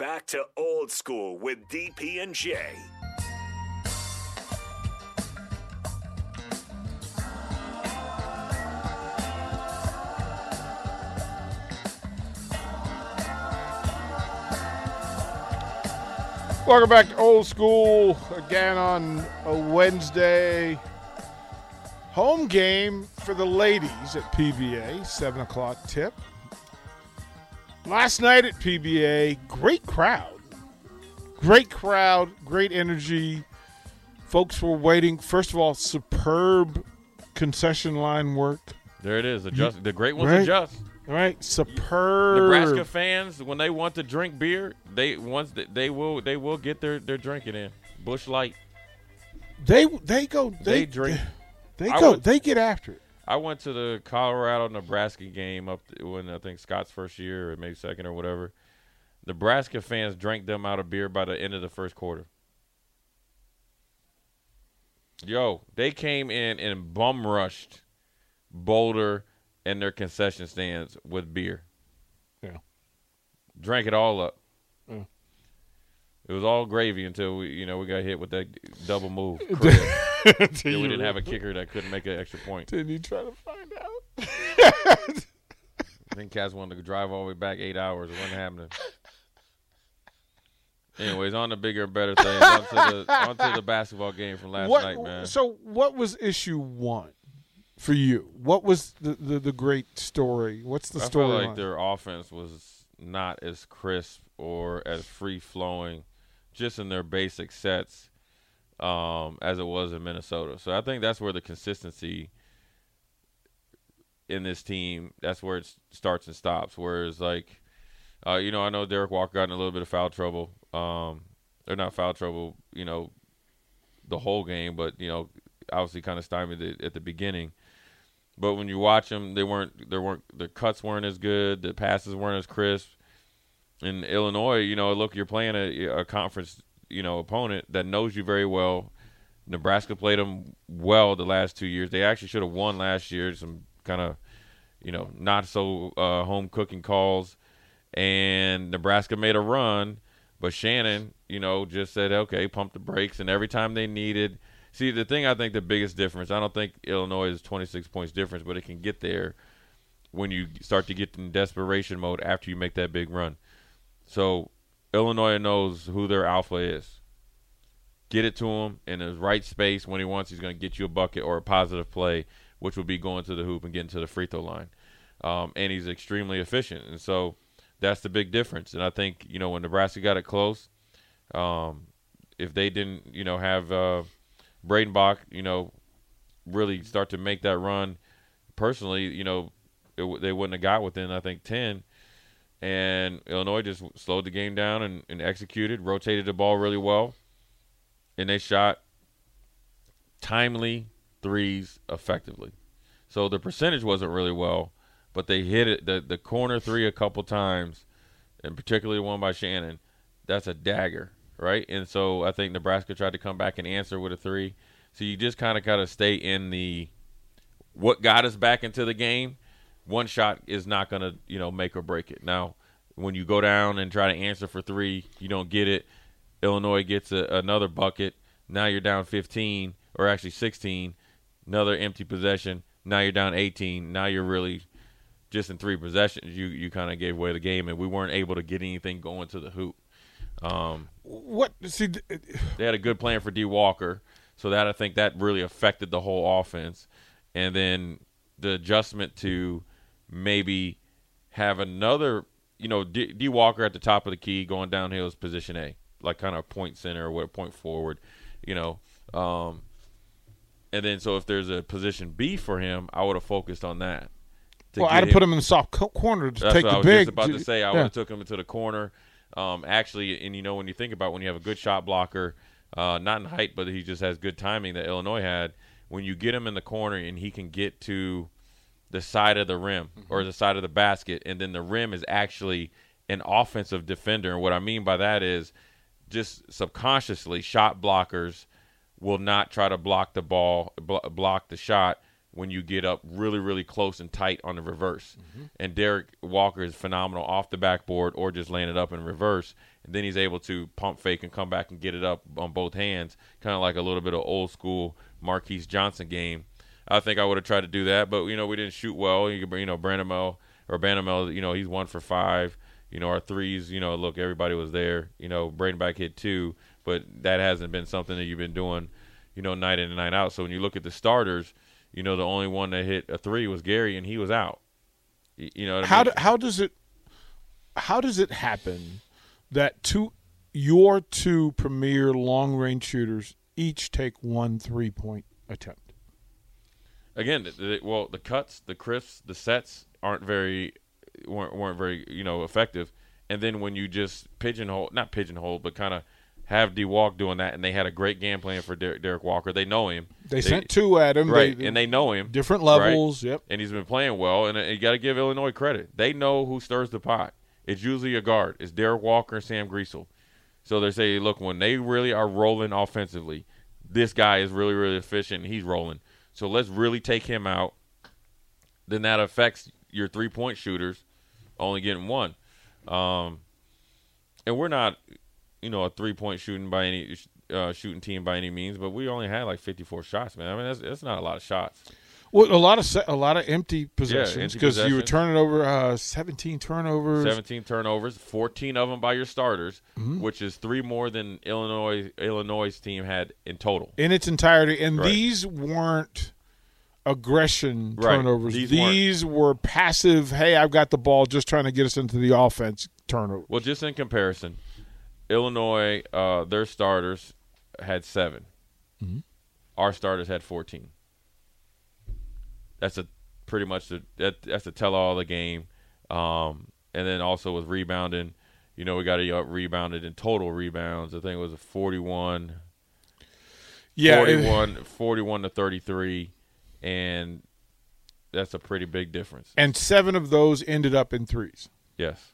back to old school with DP and J. Welcome back to Old School again on a Wednesday. Home game for the ladies at PBA, 7 o'clock tip. Last night at PBA, great crowd. Great crowd, great energy. Folks were waiting. First of all, superb concession line work. There it is. Adjust. The great ones Right. adjust. Right? Superb. Nebraska fans, when they want to drink beer, they once they, they will they will get their their drinking in. Busch Light. They they go They they, drink. They go would- they get after it. I went to the Colorado Nebraska game up when I think Scott's first year or maybe second or whatever. Nebraska fans drank them out of beer by the end of the first quarter. Yo, they came in and bum rushed Boulder and their concession stands with beer. Yeah. Drank it all up. Mm. It was all gravy until we, you know, we got hit with that double move. Then we didn't have a kicker that couldn't make an extra point. Didn't you try to find out? I think Cats wanted to drive all the way back eight hours. It wasn't happening. Anyways, on to bigger better things. On to the, on to the basketball game from last what, night, man. So, what was issue one for you? What was the, the, the great story? What's the I felt story? like their offense was not as crisp or as free flowing, just in their basic sets, um, as it was in Minnesota. So I think that's where the consistency in this team. That's where it starts and stops. Whereas like, uh, you know, I know Derrick Walker got in a little bit of foul trouble. Um, or not foul trouble. You know, the whole game, but you know, obviously kind of stymied it at the beginning. But when you watch them, they weren't. There weren't. The cuts weren't as good. The passes weren't as crisp. In Illinois, you know, look, you're playing a, a conference, you know, opponent that knows you very well. Nebraska played them well the last two years. They actually should have won last year. Some kind of, you know, not so uh, home cooking calls, and Nebraska made a run, but Shannon, you know, just said, okay, pump the brakes, and every time they needed. See, the thing I think the biggest difference, I don't think Illinois is 26 points difference, but it can get there when you start to get in desperation mode after you make that big run. So Illinois knows who their alpha is. Get it to him in his right space when he wants. He's going to get you a bucket or a positive play, which will be going to the hoop and getting to the free throw line. Um, and he's extremely efficient, and so that's the big difference. And I think you know when Nebraska got it close, um, if they didn't, you know, have uh, Breidenbach, you know, really start to make that run, personally, you know, it, they wouldn't have got within I think ten. And Illinois just slowed the game down and, and executed, rotated the ball really well, and they shot timely threes effectively. So the percentage wasn't really well, but they hit it the the corner three a couple times, and particularly one by Shannon. That's a dagger, right? And so I think Nebraska tried to come back and answer with a three. So you just kind of got to stay in the what got us back into the game. One shot is not going to, you know, make or break it. Now, when you go down and try to answer for three, you don't get it. Illinois gets a, another bucket. Now you're down 15 or actually 16. Another empty possession. Now you're down 18. Now you're really just in three possessions. You you kind of gave away the game, and we weren't able to get anything going to the hoop. Um, what? See, th- they had a good plan for D Walker, so that I think that really affected the whole offense. And then the adjustment to maybe have another, you know, D, D Walker at the top of the key going downhill is position A, like kind of point center or what point forward, you know. Um, and then so if there's a position B for him, I would have focused on that. well, I'd have put him in the soft co- corner to that's take what the I was big. just about to say. I would have took him into the corner. Um, actually, and you know when you think about when you have a good shot blocker, uh, not in height, but he just has good timing that Illinois had. When you get him in the corner and he can get to the side of the rim Mm-hmm. or the side of the basket, and then the rim is actually an offensive defender. And what I mean by that is just subconsciously shot blockers will not try to block the ball, blo- block the shot when you get up really, really close and tight on the reverse. And Derrick Walker is phenomenal off the backboard or just laying it up in reverse. and then he's able to pump fake and come back and get it up on both hands, kind of like a little bit of old school Marques Johnson game. I think I would have tried to do that, but you know we didn't shoot well. You, you know Brandamel or Banamel, you know he's one for five. You know our threes, you know look everybody was there. You know back hit two, but that hasn't been something that you've been doing, you know night in and night out. So when you look at the starters, you know the only one that hit a three was Gary, and he was out. You know how I mean? do, how does it how does it happen that two your two premier long range shooters each take one three point attempt? Again, well, the cuts, the crisps, the sets aren't very weren't weren't very you know effective. And then when you just pigeonhole, not pigeonhole, but kind of have D Walk doing that, and they had a great game plan for Derrick, Derrick Walker. They know him. They, they sent two at him, right? They, and they know him, different levels. Right? Yep. And he's been playing well, and, and you got to give Illinois credit. They know who stirs the pot. It's usually a guard. It's Derrick Walker and Sam Griesel. So they say, look, when they really are rolling offensively, this guy is really, really efficient. he's rolling. So let's really take him out. Then that affects your three point shooters, only getting one. Um, and we're not, you know, a three point shooting by any uh, shooting team by any means, but we only had like 54 shots, man. I mean, that's, that's not a lot of shots. Well, a lot of se- a lot of empty possessions because yeah, you were turning over uh, 17 turnovers. 17 turnovers, 14 of them by your starters, mm-hmm. which is three more than Illinois Illinois' team had in total in its entirety. And right. these weren't aggression right. turnovers. These, these were passive. Hey, I've got the ball, just trying to get us into the offense. Turnover. Well, just in comparison, Illinois, uh, their starters had 7 mm-hmm. Our starters had 14 that's a pretty much the, that that's a tell all the game. Um, and then also with rebounding, you know, we got a rebounded in total rebounds. I think it was a 41. Yeah, 41, it, 41 to 33 and that's a pretty big difference. And 7 of those ended up in threes. Yes.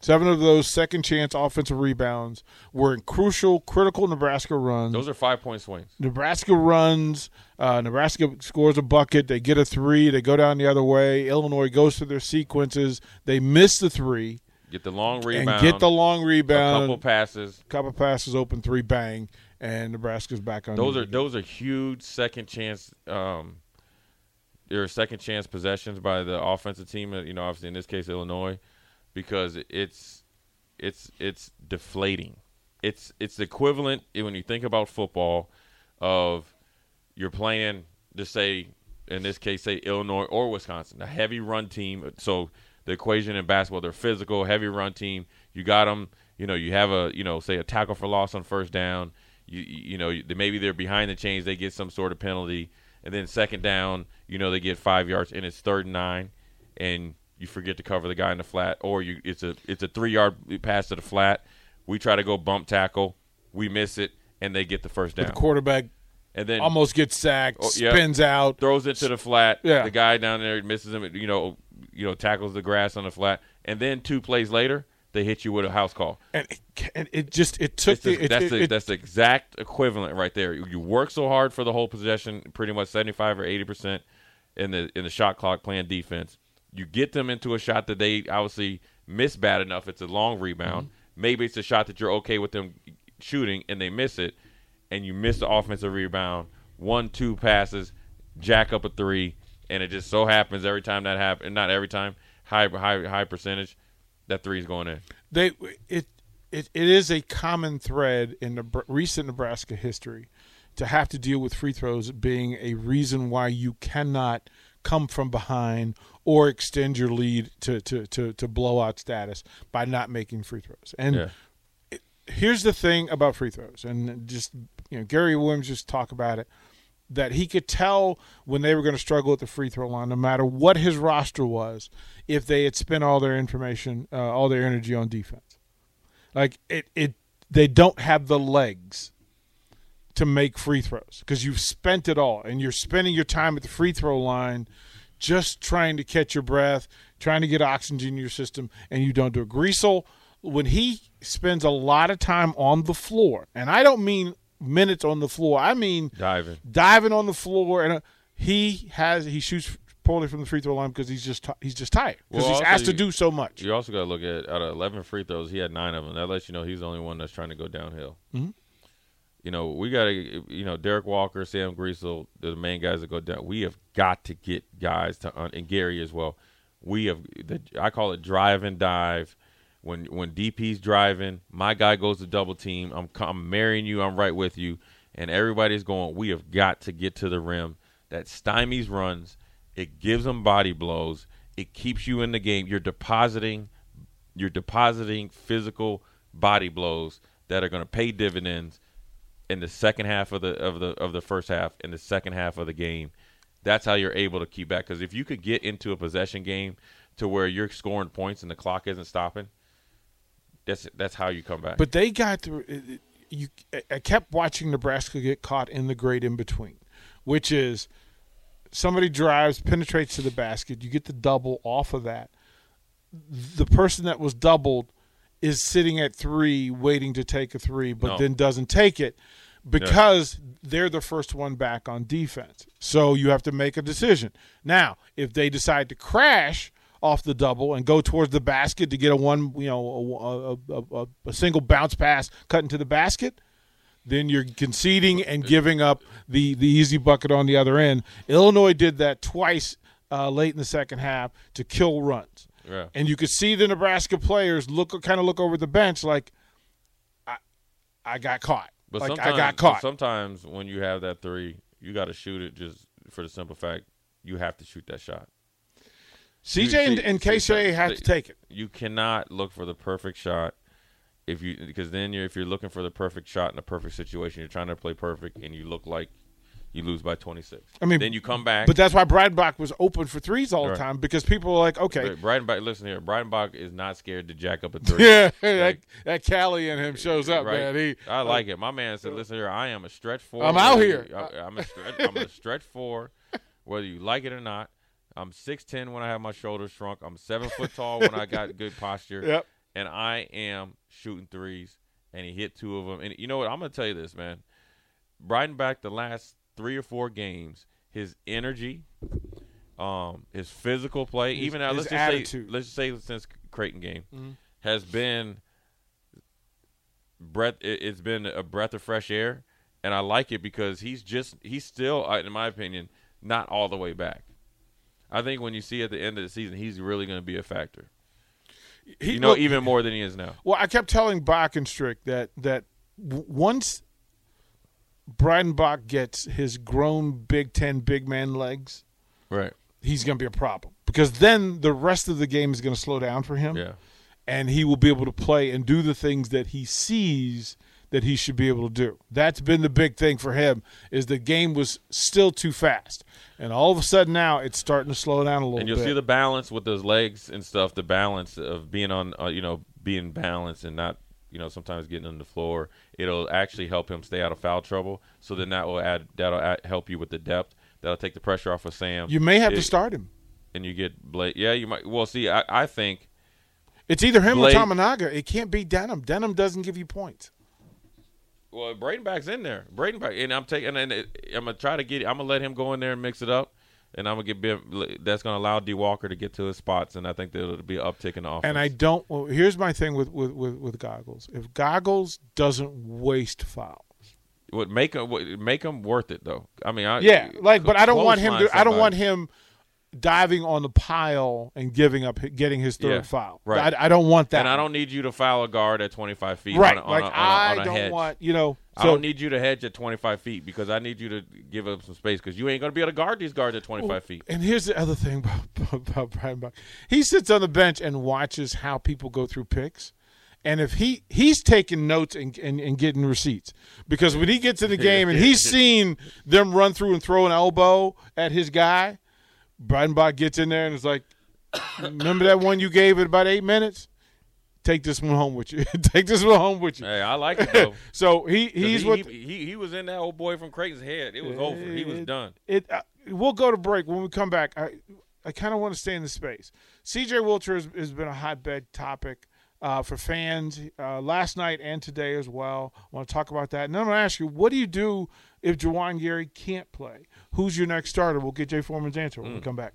Seven of those second chance offensive rebounds were in crucial, critical Nebraska runs. Those are five point swings. Nebraska runs. Uh, Nebraska scores a bucket. They get a three. They go down the other way. Illinois goes through their sequences. They miss the three. Get the long rebound. And get the long rebound. A couple passes. Couple passes, open three, bang, and Nebraska's back on. Those are those are huge second chance. Um, there are second chance possessions by the offensive team. You know, obviously in this case Illinois because it's it's it's deflating. It's it's equivalent eh, when you think about football of you're playing to say in this case say Illinois or Wisconsin, a heavy run team. So the equation in basketball, they're physical, heavy run team. You got them. You know, you have a you know say a tackle for loss on first down. You you know maybe they're behind the chains, they get some sort of penalty, and then second down, you know they get five yards, and it's third and nine, and you forget to cover the guy in the flat, or you it's a it's a three yard pass to the flat. We try to go bump tackle, we miss it, and they get the first down. The quarterback and then almost gets sacked, oh, spins out, throws it to the flat. Yeah. the guy down there misses him. You know, you know, tackles the grass on the flat, and then two plays later, they hit you with a house call. And it, and it just it took the, that's it, the it, that's the exact equivalent right there. You, you work so hard for the whole possession, pretty much seventy five or eighty percent in the in the shot clock playing defense you get them into a shot that they obviously miss bad enough. It's a long rebound. Mm-hmm. Maybe it's a shot that you're okay with them shooting and they miss it, and you miss the offensive rebound. One, two passes, jack up a three, and it just so happens every time that happens. Not every time, high high high percentage, that three is going in. They it it, it is a common thread in the recent Nebraska history to have to deal with free throws being a reason why you cannot come from behind or extend your lead to to to, to blowout status by not making free throws. And yeah. it, here's the thing about free throws, and just you know Gary Williams just talk about it that he could tell when they were going to struggle at the free throw line, no matter what his roster was, if they had spent all their information, uh, all their energy on defense. Like it, it, they don't have the legs to make free throws because you've spent it all and you're spending your time at the free throw line just trying to catch your breath, trying to get oxygen in your system, and you don't do it. Griesel, when he spends a lot of time on the floor, and I don't mean minutes on the floor, I mean diving, diving on the floor, and uh, he has he shoots poorly from the free throw line because he's just he's just tired because Well, he's asked to do so much. You also got to look at out of 11 free throws, he had nine of them. That lets you know he's the only one that's trying to go downhill. Mhm. You know, we got to, you know, Derrick Walker, Sam Griesel, the main guys that go down. We have got to get guys to, uh, and Gary as well. We have, the, I call it drive and dive. When when DP's driving, my guy goes to double team. I'm I'm marrying you. I'm right with you, and everybody's going. We have got to get to the rim. That stymies runs. It gives them body blows. It keeps you in the game. You're depositing you're depositing physical body blows that are going to pay dividends in the second half of the of the of the first half in the second half of the game. That's how you're able to keep back because if you could get into a possession game to where you're scoring points and the clock isn't stopping, that's that's how you come back. But they got through. You, I kept watching Nebraska get caught in the great in between, which is somebody drives, penetrates to the basket. You get the double off of that. The person that was doubled is sitting at three, waiting to take a three, but No. then doesn't take it because they're the first one back on defense. So you have to make a decision. Now, if they decide to crash off the double and go towards the basket to get a one, you know, a, a, a, a single bounce pass cut into the basket, then you're conceding and giving up the, the easy bucket on the other end. Illinois did that twice uh, late in the second half to kill runs. Yeah. And you could see the Nebraska players look kind of look over the bench like, I, I got caught. But like sometimes, I got caught. Sometimes when you have that three, you got to shoot it just for the simple fact you have to shoot that shot. CJ and, see- and KJ have they- to take it. you cannot look for the perfect shot if you because then you're if you're looking for the perfect shot in a perfect situation, you're trying to play perfect and you look like you lose by 26. I mean, then you come back. But that's why Breidenbach was open for threes all the time because people were like, okay, Breidenbach, listen here, Breidenbach is not scared to jack up a three. yeah, that, Like, that Cali in him shows up, right? man. He, I uh, like it. My man said, "Listen here, I am a stretch four. I'm out here. I, I'm a stretch. I'm a stretch four, whether you like it or not. I'm six ten when I have my shoulders shrunk. I'm seven foot tall when I got good posture. Yep. And I am shooting threes, and he hit two of them. And you know what? I'm gonna tell you this, man. Breidenbach, the last three or four games, his energy, um, his physical play, His- even now, his let's just attitude. say, let's just say since Creighton game, Mhm. has been breath. It, it's been a breath of fresh air, and I like it because he's just he's still, uh, in my opinion, not all the way back. I think when you see at the end of the season, he's really going to be a factor. he, You know, even more than he is now. well, I kept telling Bach and Strick that that once Breidenbach gets his grown Big Ten big man legs, Right. he's going to be a problem because then the rest of the game is going to slow down for him. Yeah. and he will be able to play and do the things that he sees that he should be able to do. That's been the big thing for him is the game was still too fast. And all of a sudden now it's starting to slow down a little bit. and you'll bit. see the balance with those legs and stuff. The balance of being on, uh, you know, being balanced and not, you know, sometimes getting on the floor. It'll actually help him stay out of foul trouble. So then that will add that'll add, help you with the depth. That'll take the pressure off of Sam. you may have to start him. and you get Blake. Yeah, you might. Well, see, I, I think It's either him Blake- or Tominaga. It can't be Denim. Denim doesn't give you points. well, Breidenbach's in there. Breidenbach, and I'm taking, and it, I'm gonna try to get. I'm gonna let him go in there and mix it up, and I'm gonna get. That's gonna allow D Walker to get to his spots, and I think there'll be an uptick in the offense. And I don't well, here's my thing with, with, with, with Goggles. If Goggles doesn't waste foul. would make him would make him worth it though. I mean, I, Yeah, like, but I don't want him to. I don't want him diving on the pile and giving up, getting his third Yeah, foul. right. I, I don't want that. And I don't need you to foul a guard at 25 feet. right. On a, on like a, on a, I a don't hedge. want you know. I don't need you to hedge at 25 feet because I need you to give up some space because you ain't going to be able to guard these guards at 25 feet. And here's the other thing about, about Breidenbach. He sits on the bench and watches how people go through picks. And if he he's taking notes and, and, and getting receipts because when he gets in the game and he's seen them run through and throw an elbow at his guy, Breidenbach gets in there and is like, "Remember that one you gave it about eight minutes? Take this one home with you. Take this one home with you." Hey, I like it though. So he he's he, what he, he he was in that old boy from Creighton's head. It was over. He was It- done. It. Uh, we'll go to break. When we come back, I I kind of want to stay in the space. C.J. Wilcher has, has been a hotbed topic uh, for fans uh, last night and today as well. I want to talk about that. And then I'm going to ask you, what do you do if Juwan Gary can't play? Who's your next starter? We'll get Jay Foreman's answer when we come back.